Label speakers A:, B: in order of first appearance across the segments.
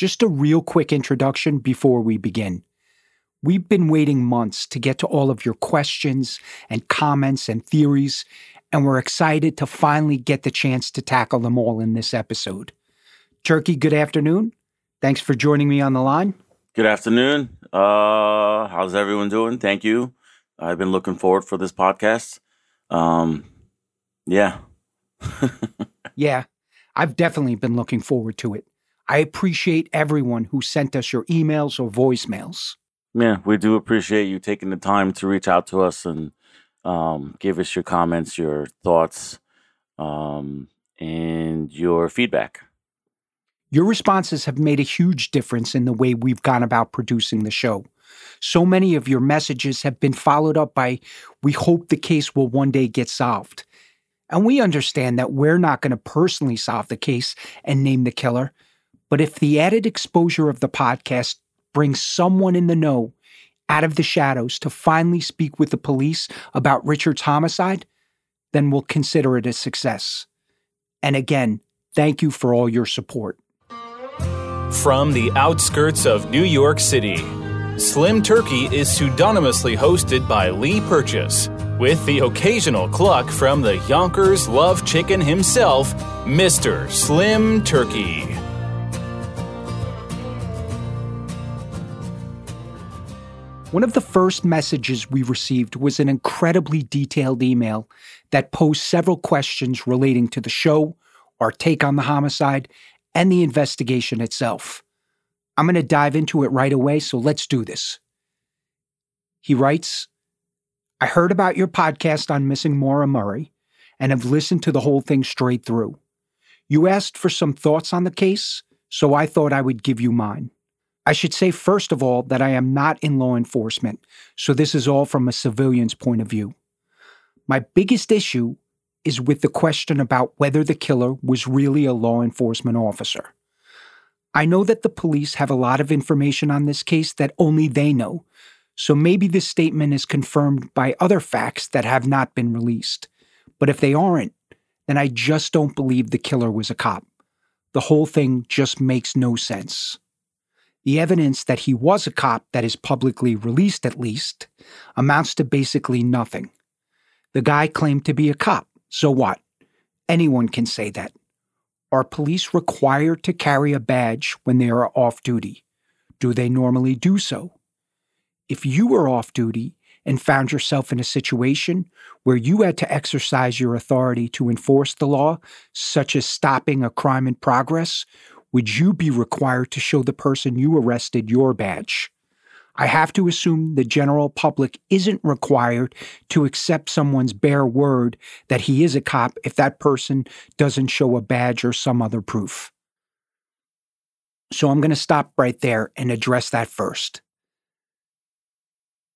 A: Just a real quick introduction before we begin. We've been waiting months to get to all of your questions and comments and theories, and we're excited to finally get the chance to tackle them all in this episode. Turkey, good afternoon. Thanks for joining me on the line.
B: Good afternoon. Uh, how's everyone doing? Thank you. I've been looking forward for this podcast. Um, yeah.
A: yeah, I've definitely been looking forward to it. I appreciate everyone who sent us your emails or voicemails.
B: Yeah, we do appreciate you taking the time to reach out to us and um, give us your comments, your thoughts, um, and your feedback.
A: Your responses have made a huge difference in the way we've gone about producing the show. So many of your messages have been followed up by, We hope the case will one day get solved. And we understand that we're not going to personally solve the case and name the killer. But if the added exposure of the podcast brings someone in the know out of the shadows to finally speak with the police about Richard's homicide, then we'll consider it a success. And again, thank you for all your support.
C: From the outskirts of New York City, Slim Turkey is pseudonymously hosted by Lee Purchase, with the occasional cluck from the Yonkers Love Chicken himself, Mr. Slim Turkey.
A: One of the first messages we received was an incredibly detailed email that posed several questions relating to the show, our take on the homicide, and the investigation itself. I'm going to dive into it right away, so let's do this. He writes I heard about your podcast on missing Maura Murray and have listened to the whole thing straight through. You asked for some thoughts on the case, so I thought I would give you mine. I should say, first of all, that I am not in law enforcement, so this is all from a civilian's point of view. My biggest issue is with the question about whether the killer was really a law enforcement officer. I know that the police have a lot of information on this case that only they know, so maybe this statement is confirmed by other facts that have not been released. But if they aren't, then I just don't believe the killer was a cop. The whole thing just makes no sense. The evidence that he was a cop that is publicly released, at least, amounts to basically nothing. The guy claimed to be a cop, so what? Anyone can say that. Are police required to carry a badge when they are off duty? Do they normally do so? If you were off duty and found yourself in a situation where you had to exercise your authority to enforce the law, such as stopping a crime in progress, would you be required to show the person you arrested your badge? I have to assume the general public isn't required to accept someone's bare word that he is a cop if that person doesn't show a badge or some other proof. So I'm going to stop right there and address that first.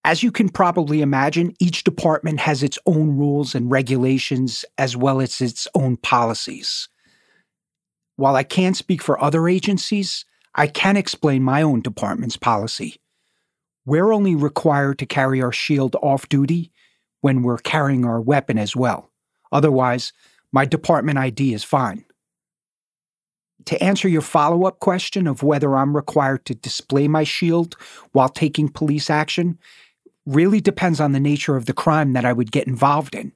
A: As you can probably imagine, each department has its own rules and regulations as well as its own policies. While I can't speak for other agencies, I can explain my own department's policy. We're only required to carry our shield off duty when we're carrying our weapon as well. Otherwise, my department ID is fine. To answer your follow up question of whether I'm required to display my shield while taking police action, really depends on the nature of the crime that I would get involved in.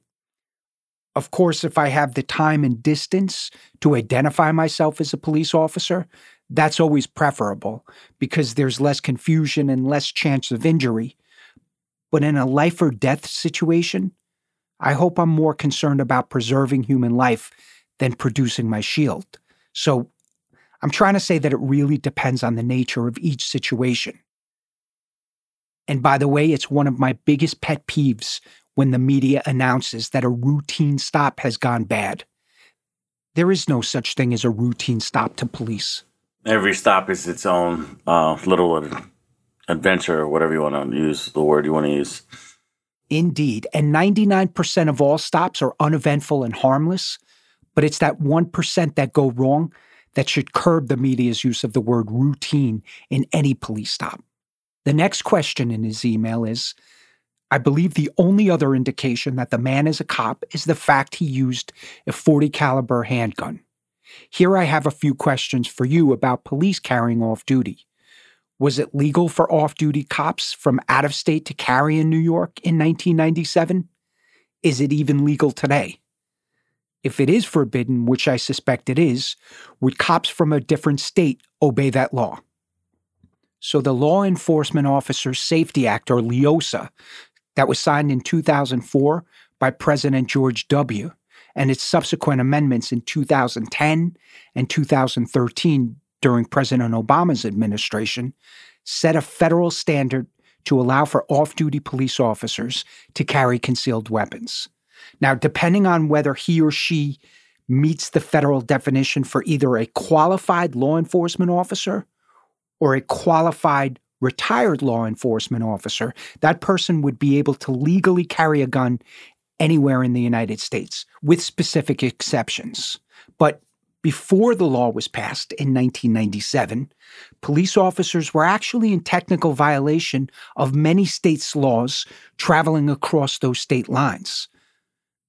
A: Of course, if I have the time and distance to identify myself as a police officer, that's always preferable because there's less confusion and less chance of injury. But in a life or death situation, I hope I'm more concerned about preserving human life than producing my shield. So I'm trying to say that it really depends on the nature of each situation. And by the way, it's one of my biggest pet peeves when the media announces that a routine stop has gone bad. There is no such thing as a routine stop to police.
B: Every stop is its own uh, little adventure, or whatever you want to use, the word you want to use.
A: Indeed. And 99% of all stops are uneventful and harmless, but it's that 1% that go wrong that should curb the media's use of the word routine in any police stop. The next question in his email is I believe the only other indication that the man is a cop is the fact he used a 40 caliber handgun. Here I have a few questions for you about police carrying off duty. Was it legal for off duty cops from out of state to carry in New York in 1997? Is it even legal today? If it is forbidden, which I suspect it is, would cops from a different state obey that law? So, the Law Enforcement Officers Safety Act, or LEOSA, that was signed in 2004 by President George W., and its subsequent amendments in 2010 and 2013 during President Obama's administration, set a federal standard to allow for off duty police officers to carry concealed weapons. Now, depending on whether he or she meets the federal definition for either a qualified law enforcement officer or a qualified retired law enforcement officer, that person would be able to legally carry a gun anywhere in the United States, with specific exceptions. But before the law was passed in 1997, police officers were actually in technical violation of many states' laws traveling across those state lines.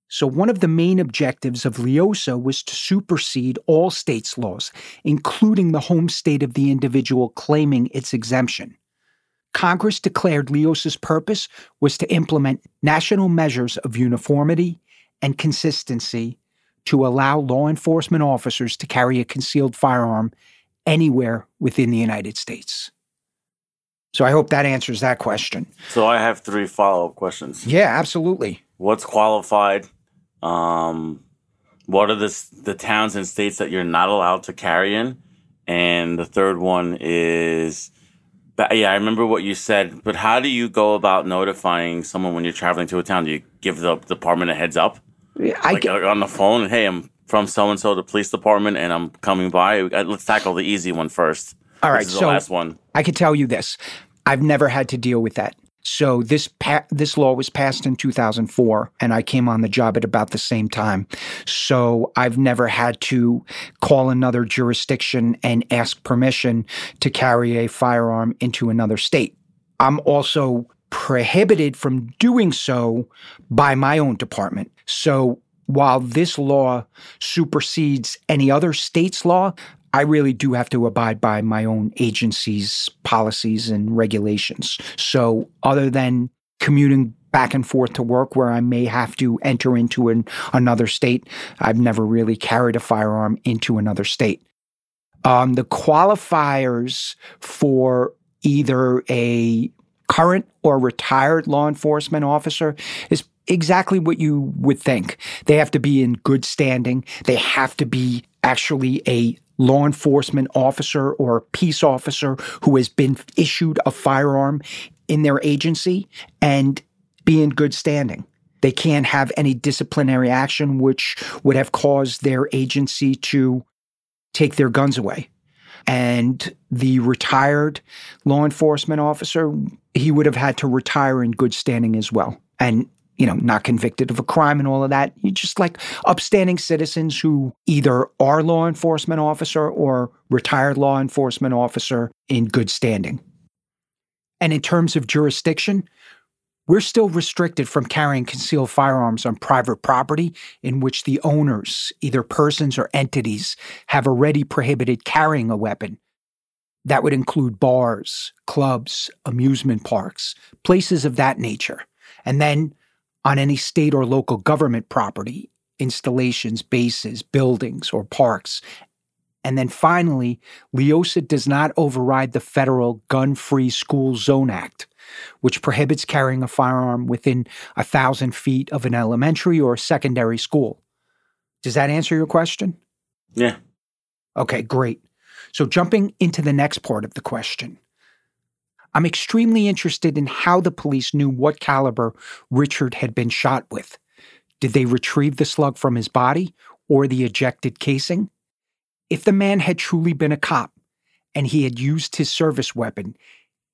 A: So, one of the main objectives of LEOSA was to supersede all states' laws, including the home state of the individual claiming its exemption. Congress declared LEOSA's purpose was to implement national measures of uniformity and consistency to allow law enforcement officers to carry a concealed firearm anywhere within the United States. So I hope that answers that question.
B: So I have three follow up questions.
A: Yeah, absolutely.
B: What's qualified? Um, what are the the towns and states that you're not allowed to carry in? And the third one is, yeah, I remember what you said. But how do you go about notifying someone when you're traveling to a town? Do you give the department a heads up? I like, get, on the phone. Hey, I'm from so and so, the police department, and I'm coming by. Uh, let's tackle the easy one first.
A: All right,
B: so the last one.
A: I can tell you this: I've never had to deal with that. So this pa- this law was passed in 2004, and I came on the job at about the same time. So I've never had to call another jurisdiction and ask permission to carry a firearm into another state. I'm also prohibited from doing so by my own department. So while this law supersedes any other state's law, I really do have to abide by my own agency's policies and regulations. So, other than commuting back and forth to work where I may have to enter into an, another state, I've never really carried a firearm into another state. Um, the qualifiers for either a current or retired law enforcement officer is exactly what you would think. They have to be in good standing. They have to be actually a law enforcement officer or peace officer who has been issued a firearm in their agency and be in good standing. They can't have any disciplinary action which would have caused their agency to take their guns away. And the retired law enforcement officer, he would have had to retire in good standing as well. And you know, not convicted of a crime and all of that. You're just like upstanding citizens who either are law enforcement officer or retired law enforcement officer in good standing. And in terms of jurisdiction, we're still restricted from carrying concealed firearms on private property in which the owners, either persons or entities, have already prohibited carrying a weapon. That would include bars, clubs, amusement parks, places of that nature. And then on any state or local government property, installations, bases, buildings, or parks. And then finally, LEOSA does not override the federal Gun Free School Zone Act, which prohibits carrying a firearm within a thousand feet of an elementary or secondary school. Does that answer your question?
B: Yeah.
A: Okay, great. So, jumping into the next part of the question I'm extremely interested in how the police knew what caliber Richard had been shot with. Did they retrieve the slug from his body or the ejected casing? If the man had truly been a cop and he had used his service weapon,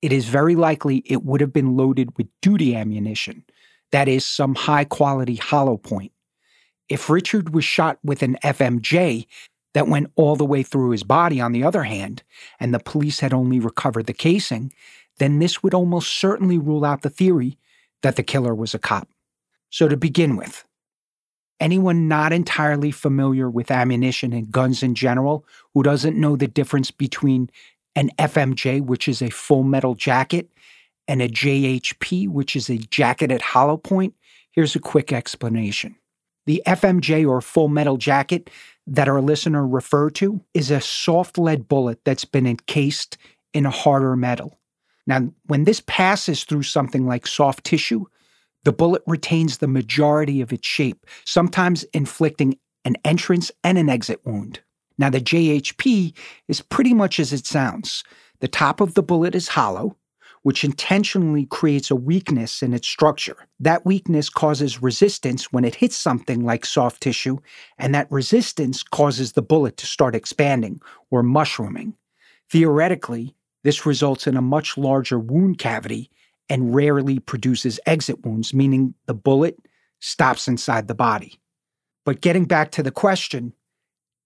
A: it is very likely it would have been loaded with duty ammunition, that is, some high quality hollow point. If Richard was shot with an FMJ that went all the way through his body, on the other hand, and the police had only recovered the casing, then this would almost certainly rule out the theory that the killer was a cop. So, to begin with, Anyone not entirely familiar with ammunition and guns in general, who doesn't know the difference between an FMJ, which is a full metal jacket, and a JHP, which is a jacketed hollow point, here's a quick explanation. The FMJ or full metal jacket that our listener referred to is a soft lead bullet that's been encased in a harder metal. Now, when this passes through something like soft tissue, the bullet retains the majority of its shape, sometimes inflicting an entrance and an exit wound. Now, the JHP is pretty much as it sounds. The top of the bullet is hollow, which intentionally creates a weakness in its structure. That weakness causes resistance when it hits something like soft tissue, and that resistance causes the bullet to start expanding or mushrooming. Theoretically, this results in a much larger wound cavity and rarely produces exit wounds, meaning the bullet stops inside the body. But getting back to the question,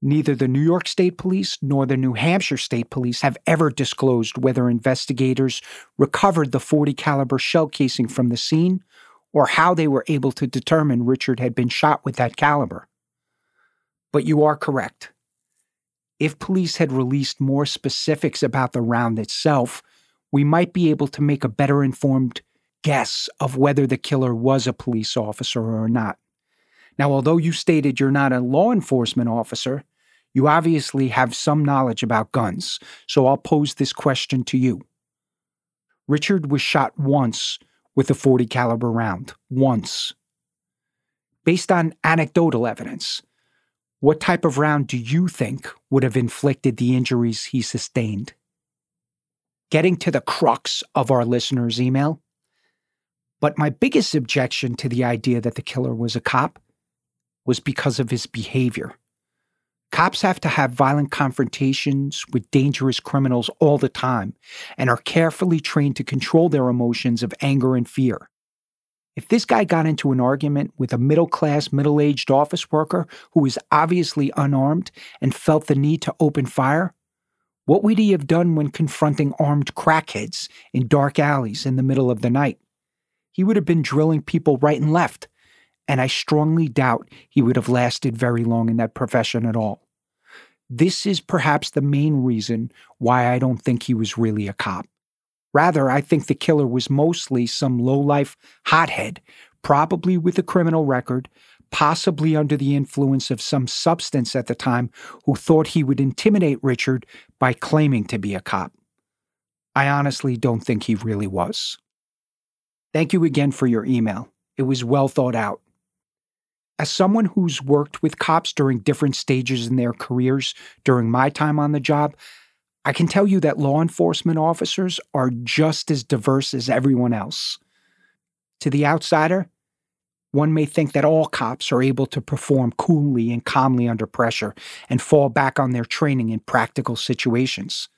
A: Neither the New York State Police nor the New Hampshire State Police have ever disclosed whether investigators recovered the 40 caliber shell casing from the scene or how they were able to determine Richard had been shot with that caliber. But you are correct. If police had released more specifics about the round itself, we might be able to make a better informed guess of whether the killer was a police officer or not. Now, although you stated you're not a law enforcement officer, you obviously have some knowledge about guns, so I'll pose this question to you. Richard was shot once with a 40 caliber round, once. Based on anecdotal evidence, what type of round do you think would have inflicted the injuries he sustained? Getting to the crux of our listener's email. But my biggest objection to the idea that the killer was a cop was because of his behavior. Cops have to have violent confrontations with dangerous criminals all the time and are carefully trained to control their emotions of anger and fear. If this guy got into an argument with a middle class, middle aged office worker who was obviously unarmed and felt the need to open fire, what would he have done when confronting armed crackheads in dark alleys in the middle of the night? He would have been drilling people right and left, and I strongly doubt he would have lasted very long in that profession at all. This is perhaps the main reason why I don't think he was really a cop. Rather, I think the killer was mostly some low-life hothead, probably with a criminal record, possibly under the influence of some substance at the time, who thought he would intimidate Richard by claiming to be a cop. I honestly don't think he really was. Thank you again for your email. It was well thought out. As someone who's worked with cops during different stages in their careers during my time on the job, I can tell you that law enforcement officers are just as diverse as everyone else. To the outsider, one may think that all cops are able to perform coolly and calmly under pressure and fall back on their training in practical situations.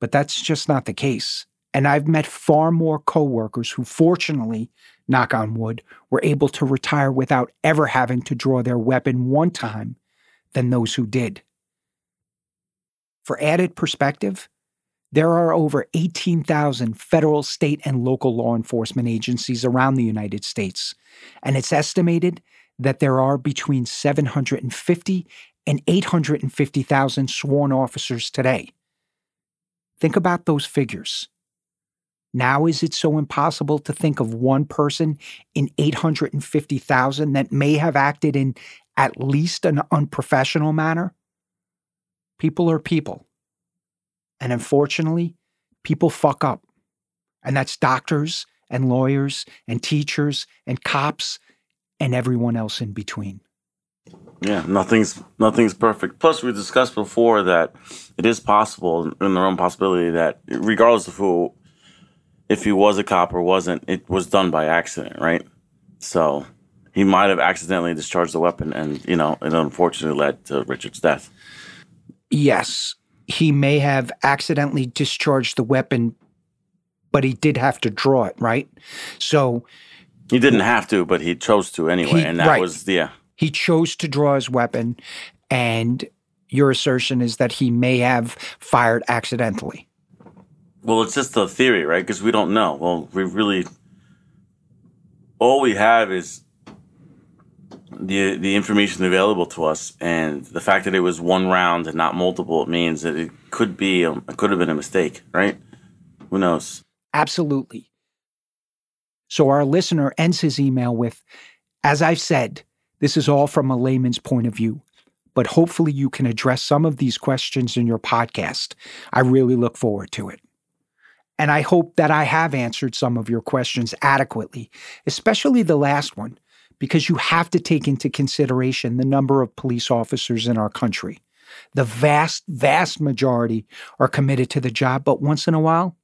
A: But that's just not the case. And I've met far more coworkers who fortunately knock on wood, were able to retire without ever having to draw their weapon one time than those who did. For added perspective, there are over 18,000 federal, state, and local law enforcement agencies around the United States, and it's estimated that there are between 750 and 850,000 sworn officers today. Think about those figures. Now, is it so impossible to think of one person in 850,000 that may have acted in at least an unprofessional manner? People are people. And unfortunately, people fuck up. And that's doctors and lawyers and teachers and cops and everyone else in between.
B: Yeah, nothing's nothing's perfect. Plus, we discussed before that it is possible, in their own possibility, that regardless of who if he was a cop or wasn't, it was done by accident, right? So he might have accidentally discharged the weapon, and you know, it unfortunately led to Richard's death.
A: Yes, he may have accidentally discharged the weapon, but he did have to draw it, right? So
B: he didn't have to, but he chose to anyway,
A: He-
B: and that
A: right.
B: was yeah.
A: he chose to draw his weapon, and your assertion is that he may have fired accidentally.
B: Well, it's just a theory, right? Because we don't know. Well, we really all we have is the the information available to us, and the fact that it was one round and not multiple, it means that it could be um, it could have been a mistake, right? Who knows?
A: Absolutely. So our listener ends his email with, "As I've said, this is all from a layman's point of view." But hopefully, you can address some of these questions in your podcast. I really look forward to it. And I hope that I have answered some of your questions adequately, especially the last one, because you have to take into consideration the number of police officers in our country. The vast, vast majority are committed to the job, but once in a while,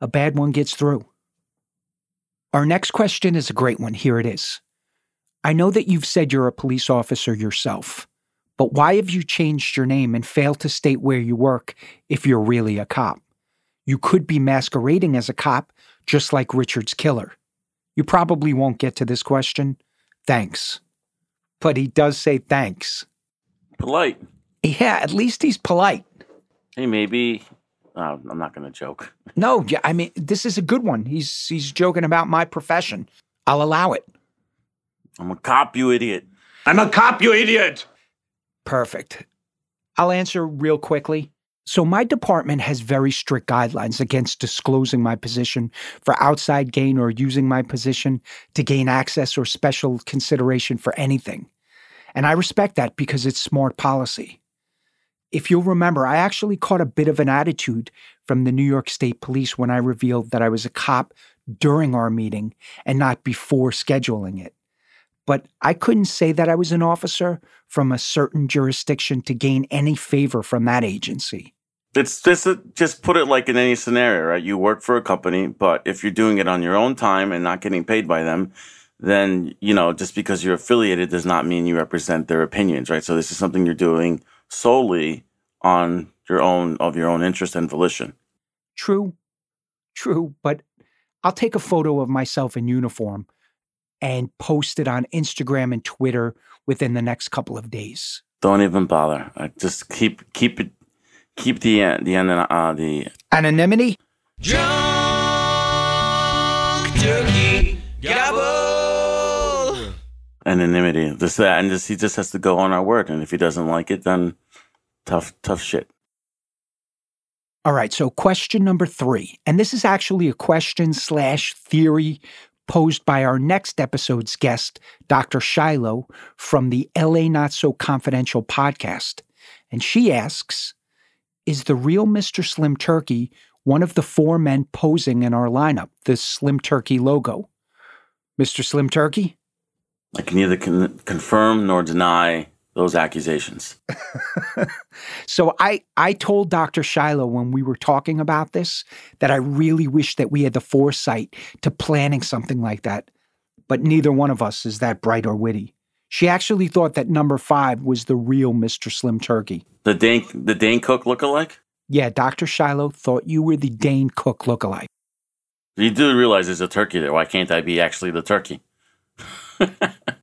A: a bad one gets through. Our next question is a great one. Here it is. I know that you've said you're a police officer yourself, but why have you changed your name and failed to state where you work if you're really a cop? You could be masquerading as a cop, just like Richard's killer. You probably won't get to this question. Thanks. But he does say thanks.
B: Polite.
A: Yeah, at least he's polite.
B: Hey, maybe. Uh, I'm not going to joke.
A: No, yeah, I mean, this is a good one. He's he's joking about my profession. I'll allow it.
B: I'm a cop, you idiot.
D: I'm a cop, you idiot.
A: Perfect. I'll answer real quickly. So, my department has very strict guidelines against disclosing my position for outside gain or using my position to gain access or special consideration for anything. And I respect that because it's smart policy. If you'll remember, I actually caught a bit of an attitude from the New York State Police when I revealed that I was a cop during our meeting and not before scheduling it. But I couldn't say that I was an officer from a certain jurisdiction to gain any favor from that agency.
B: It's this. Just put it like in any scenario, right? You work for a company, but if you're doing it on your own time and not getting paid by them, then you know just because you're affiliated does not mean you represent their opinions, right? So this is something you're doing solely on your own of your own interest and volition.
A: True, true, but I'll take a photo of myself in uniform and post it on Instagram and Twitter within the next couple of days.
B: Don't even bother. Just keep keep it keep the uh, the uh, the
A: anonymity.
D: Junk turkey gobble.
B: Anonymity. This that, and just he just has to go on our word, and if he doesn't like it, then tough tough shit.
A: All right. So question number three, and this is actually a question slash theory posed by our next episode's guest, Dr. Shiloh from the LA Not So Confidential podcast. And she asks Is the real Mr. Slim Turkey one of the four men posing in our lineup, the Slim Turkey logo? Mr. Slim Turkey?
B: I can neither con- confirm nor deny those accusations.
A: so I I told Dr. Shiloh when we were talking about this that I really wish that we had the foresight to planning something like that. But neither one of us is that bright or witty. She actually thought that number five was the real Mr. Slim Turkey.
B: The Dane the Dane Cook lookalike?
A: Yeah, Dr. Shiloh thought you were the Dane Cook lookalike.
B: You do realize there's a turkey there. Why can't I be actually the turkey?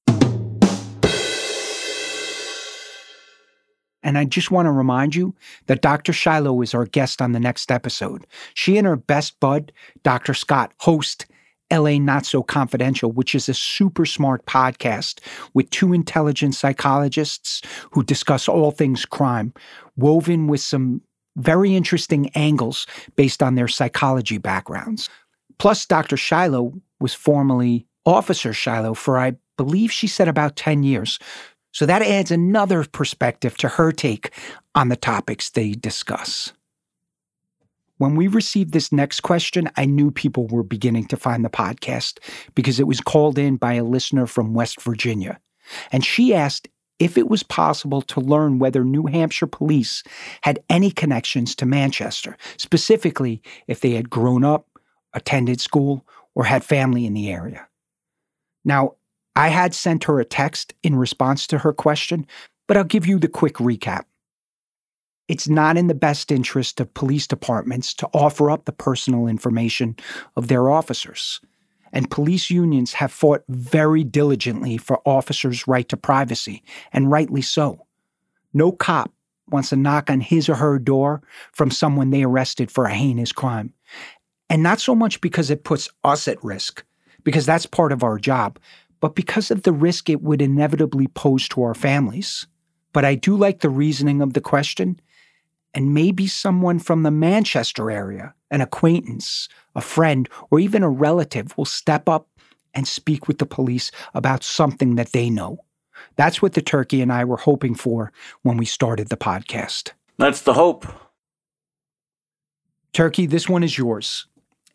A: And I just want to remind you that Dr. Shiloh is our guest on the next episode. She and her best bud, Dr. Scott, host LA Not So Confidential, which is a super smart podcast with two intelligent psychologists who discuss all things crime, woven with some very interesting angles based on their psychology backgrounds. Plus, Dr. Shiloh was formerly Officer Shiloh for, I believe she said, about 10 years. So that adds another perspective to her take on the topics they discuss. When we received this next question, I knew people were beginning to find the podcast because it was called in by a listener from West Virginia. And she asked if it was possible to learn whether New Hampshire police had any connections to Manchester, specifically if they had grown up, attended school, or had family in the area. Now, I had sent her a text in response to her question, but I'll give you the quick recap. It's not in the best interest of police departments to offer up the personal information of their officers. And police unions have fought very diligently for officers' right to privacy, and rightly so. No cop wants a knock on his or her door from someone they arrested for a heinous crime. And not so much because it puts us at risk, because that's part of our job, but because of the risk it would inevitably pose to our families. But I do like the reasoning of the question, and maybe someone from the Manchester area, an acquaintance, a friend, or even a relative will step up and speak with the police about something that they know. That's what the turkey and I were hoping for when we started the podcast.
B: That's the hope.
A: Turkey, this one is yours.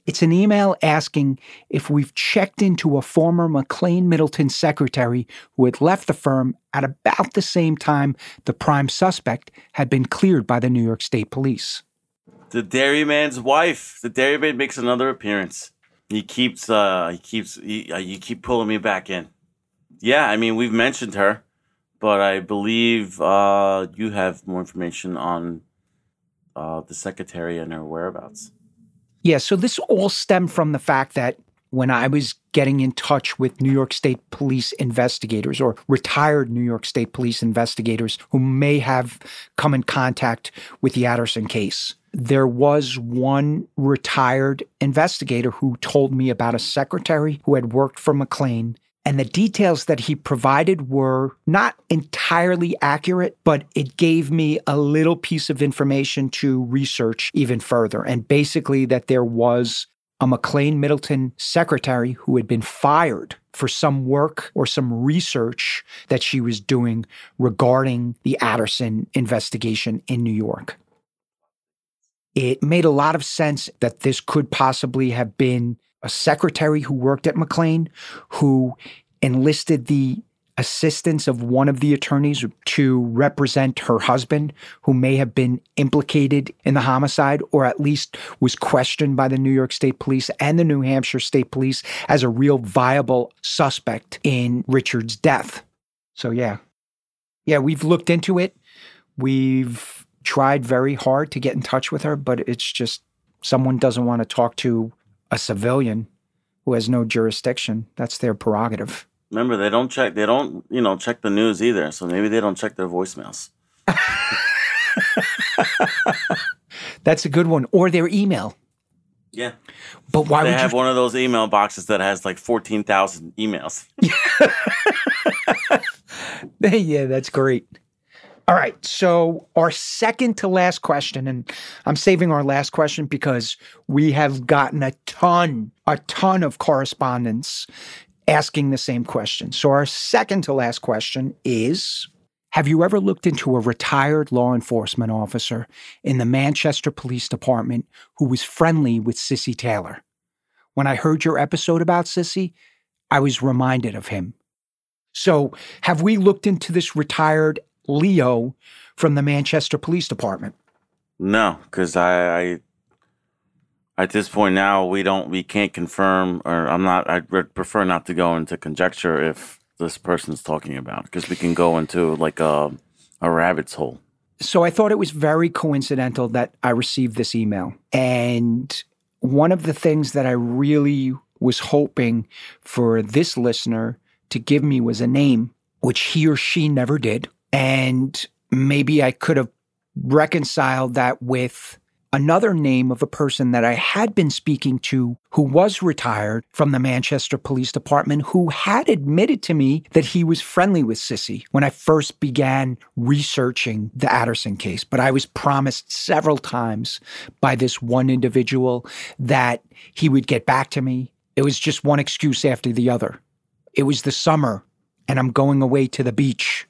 A: It's an email asking if we've checked into a former McLean Middleton secretary who had left the firm at about the same time the prime suspect had been cleared by the New York State Police.
B: The dairyman's wife. The dairyman makes another appearance. He keeps, uh, he keeps, he, uh, you keep pulling me back in. Yeah, I mean, we've mentioned her, but I believe uh, you have more information on uh, the secretary and her whereabouts.
A: Yeah, so this all stemmed from the fact that when I was getting in touch with New York State police investigators or retired New York State police investigators who may have come in contact with the Aderson case, there was one retired investigator who told me about a secretary who had worked for McLean and the details that he provided were not entirely accurate, but it gave me a little piece of information to research even further. And basically, that there was a McLean Middleton secretary who had been fired for some work or some research that she was doing regarding the Aderson investigation in New York. It made a lot of sense that this could possibly have been a secretary who worked at McLean who enlisted the assistance of one of the attorneys to represent her husband, who may have been implicated in the homicide or at least was questioned by the New York State Police and the New Hampshire State Police as a real viable suspect in Richard's death. So, yeah. Yeah, we've looked into it. We've tried very hard to get in touch with her, but it's just someone doesn't want to talk to a civilian who has no jurisdiction. That's their prerogative.
B: Remember, they don't check. They don't, you know, check the news either. So maybe they don't check their voicemails.
A: That's a good one. Or their email.
B: Yeah,
A: But why would
B: they
A: would
B: have
A: you?
B: one of those email boxes that has like fourteen thousand emails.
A: yeah, that's great. All right. So, our second to last question, and I'm saving our last question because we have gotten a ton, a ton of correspondence asking the same question. So, our second to last question is Have you ever looked into a retired law enforcement officer in the Manchester Police Department who was friendly with Sissy Taylor? When I heard your episode about Sissy, I was reminded of him. So, have we looked into this retired Leo from the Manchester Police Department?
B: No, because I, I, at this point now, we don't, we can't confirm, or I'm not. I prefer not to go into conjecture if this person's talking about, because we can go into like a, a rabbit's hole.
A: So, I thought it was very coincidental that I received this email. And one of the things that I really was hoping for this listener to give me was a name, which he or she never did. And maybe I could have reconciled that with another name of a person that I had been speaking to who was retired from the Manchester Police Department who had admitted to me that he was friendly with Sissy when I first began researching the Aderson case. But I was promised several times by this one individual that he would get back to me. It was just one excuse after the other. It was the summer and I'm going away to the beach.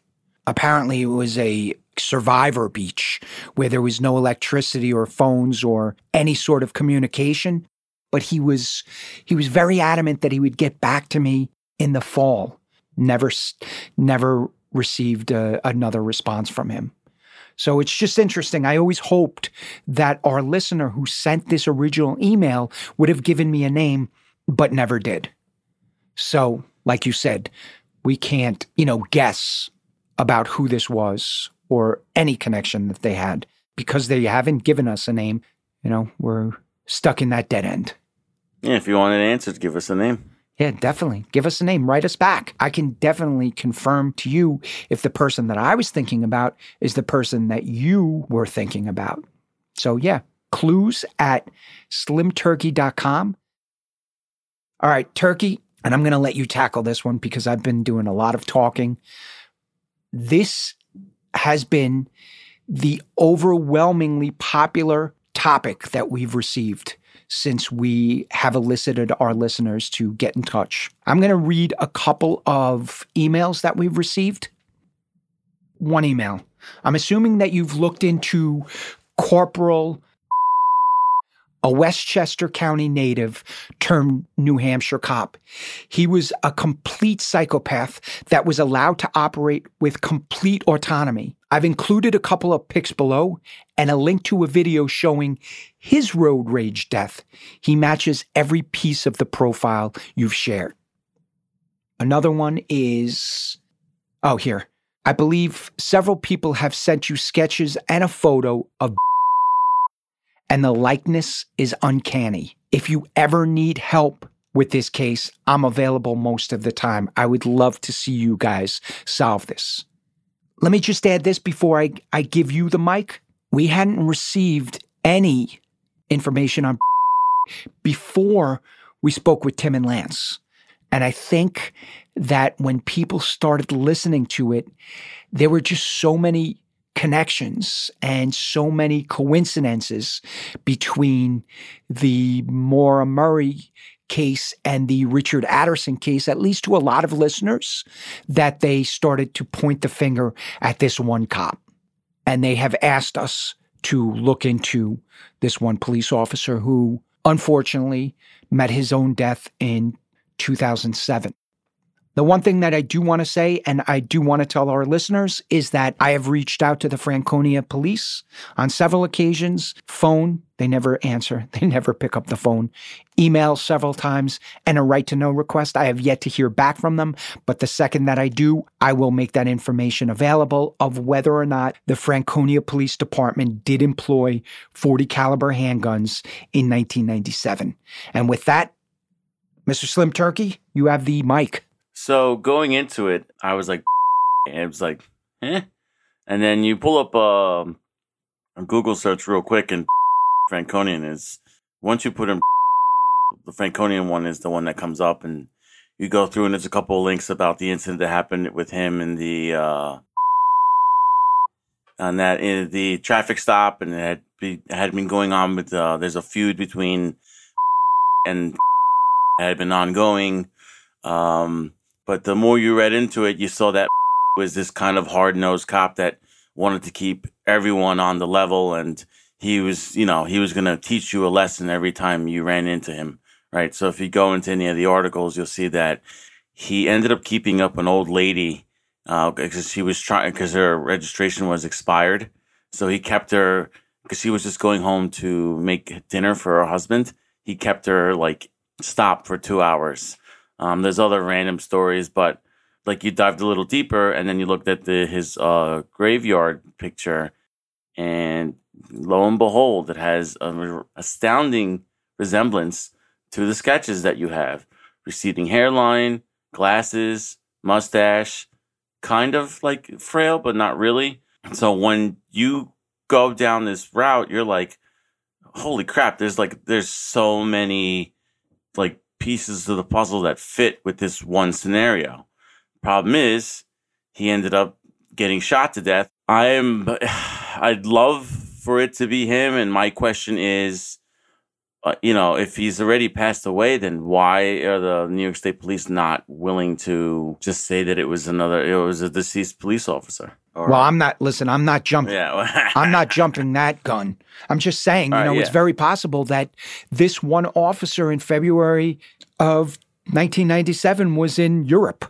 A: Apparently, it was a survivor beach where there was no electricity or phones or any sort of communication. But he was he was very adamant that he would get back to me in the fall. Never never received uh, another response from him. So it's just interesting. I always hoped that our listener who sent this original email would have given me a name, but never did. So, like you said, we can't, you know, guess about who this was or any connection that they had because they haven't given us a name. You know, we're stuck in that dead end.
B: Yeah, if you want an answer, give us a name.
A: Yeah, definitely. Give us a name. Write us back. I can definitely confirm to you if the person that I was thinking about is the person that you were thinking about. So, yeah, clues at slimturkey.com. All right, Turkey, and I'm going to let you tackle this one because I've been doing a lot of talking. This has been the overwhelmingly popular topic that we've received since we have elicited our listeners to get in touch. I'm going to read a couple of emails that we've received. One email. I'm assuming that you've looked into Corporal a Westchester County native turned New Hampshire cop. He was a complete psychopath that was allowed to operate with complete autonomy. I've included a couple of pics below and a link to a video showing his road rage death. He matches every piece of the profile you've shared. Another one is oh, here. I believe several people have sent you sketches and a photo of and the likeness is uncanny. If you ever need help with this case, I'm available most of the time. I would love to see you guys solve this. Let me just add this before I, I give you the mic. We hadn't received any information on before we spoke with Tim and Lance. And I think that when people started listening to it, there were just so many connections and so many coincidences between the Maura Murray case and the Richard Aderson case, at least to a lot of listeners, that they started to point the finger at this one cop. And they have asked us to look into this one police officer who unfortunately met his own death in 2007. The one thing that I do want to say, and I do want to tell our listeners, is that I have reached out to the Franconia police on several occasions. Phone, they never answer, they never pick up the phone. Email several times, and a right to know request. I have yet to hear back from them, but the second that I do, I will make that information available of whether or not the Franconia Police Department did employ 40 caliber handguns in 1997. And with that, Mr. Slim Turkey, you have the mic.
B: So going into it, I was like, and it was like, eh. And then you pull up um, a Google search real quick, and Franconian is once you put in the Franconian one is the one that comes up, and you go through, and there's a couple of links about the incident that happened with him and the uh, that in the traffic stop, and it had, be, had been going on with uh, there's a feud between and had been ongoing. Um, but the more you read into it, you saw that was this kind of hard nosed cop that wanted to keep everyone on the level. And he was, you know, he was going to teach you a lesson every time you ran into him. Right. So if you go into any of the articles, you'll see that he ended up keeping up an old lady because uh, she was trying, because her registration was expired. So he kept her because she was just going home to make dinner for her husband. He kept her like stopped for two hours um, there's other random stories, but like you dived a little deeper and then you looked at the his uh, graveyard picture, and lo and behold, it has an astounding resemblance to the sketches that you have: receding hairline, glasses, mustache, kind of like frail, but not really. So when you go down this route, you're like, holy crap! There's like there's so many like pieces of the puzzle that fit with this one scenario. Problem is, he ended up getting shot to death. I am, I'd love for it to be him. And my question is, uh, you know, if he's already passed away, then why are the New York State Police not willing to just say that it was another, it was a deceased police officer?
A: Or, well, I'm not. Listen, I'm not jumping. Yeah. I'm not jumping that gun. I'm just saying, you know, yeah. it's very possible that this one officer in February of 1997 was in Europe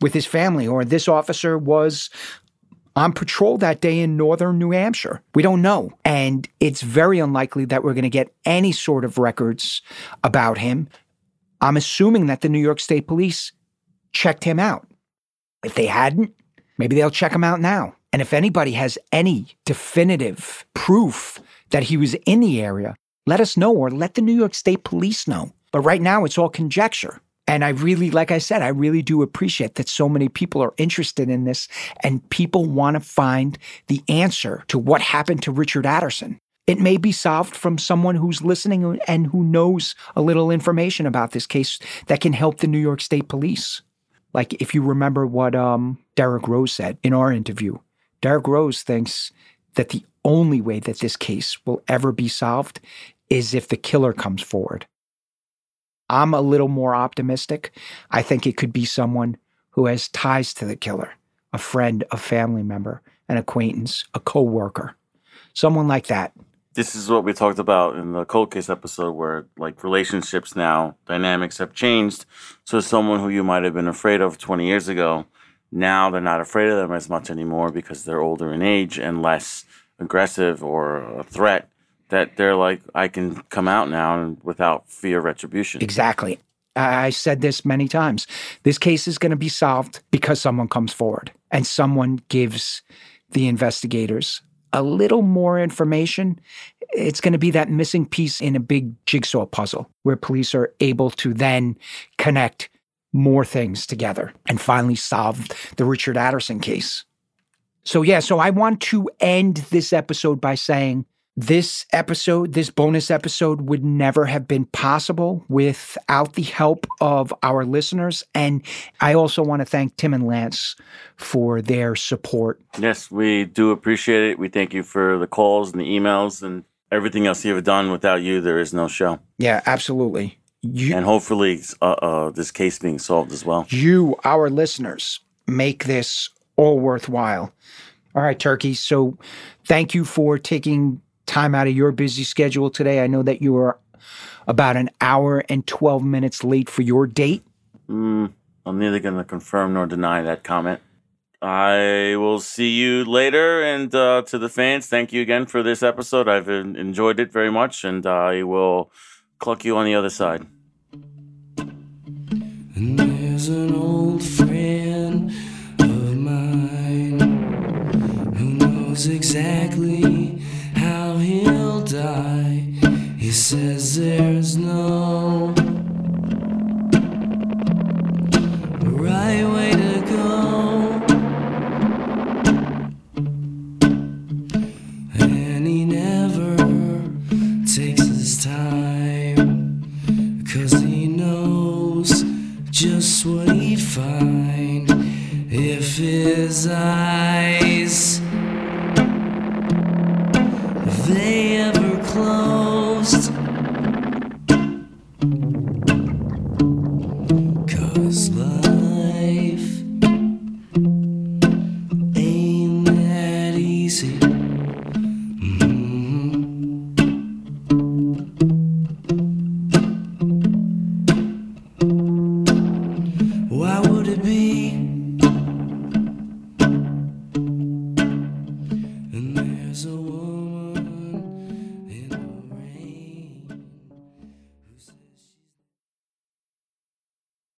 A: with his family, or this officer was on patrol that day in northern New Hampshire. We don't know. And it's very unlikely that we're going to get any sort of records about him. I'm assuming that the New York State Police checked him out. If they hadn't, maybe they'll check him out now. And if anybody has any definitive proof that he was in the area, let us know or let the New York State Police know. But right now, it's all conjecture. And I really, like I said, I really do appreciate that so many people are interested in this and people want to find the answer to what happened to Richard Aderson. it may be solved from someone who's listening and who knows a little information about this case that can help the New York State Police. Like if you remember what um, Derek Rose said in our interview, Derek Rose thinks that the only way that this case will ever be solved is if the killer comes forward. I'm a little more optimistic. I think it could be someone who has ties to the killer, a friend, a family member, an acquaintance, a coworker, someone like that.
B: This is what we talked about in the cold case episode where like relationships now dynamics have changed. So someone who you might have been afraid of 20 years ago, now they're not afraid of them as much anymore because they're older in age and less aggressive or a threat that they're like I can come out now and without fear of retribution.
A: Exactly. I said this many times. This case is going to be solved because someone comes forward and someone gives the investigators a little more information. It's going to be that missing piece in a big jigsaw puzzle where police are able to then connect more things together and finally solve the Richard Aderson case. So, yeah, so I want to end this episode by saying this episode, this bonus episode, would never have been possible without the help of our listeners. And I also want to thank Tim and Lance for their support.
B: Yes, we do appreciate it. We thank you for the calls and the emails and everything else you've done. Without you, there is no show.
A: Yeah, absolutely.
B: You, and hopefully, uh, uh, this case being solved as well.
A: You, our listeners, make this all worthwhile. All right, Turkey. So thank you for taking time out of your busy schedule today. I know that you are about an hour and 12 minutes late for your date.
B: Mm, I'm neither going to confirm nor deny that comment. I will see you later. And uh, to the fans, thank you again for this episode. I've enjoyed it very much, and I will cluck you on the other side. And there's an old friend of mine who knows exactly how he'll die. He says there's no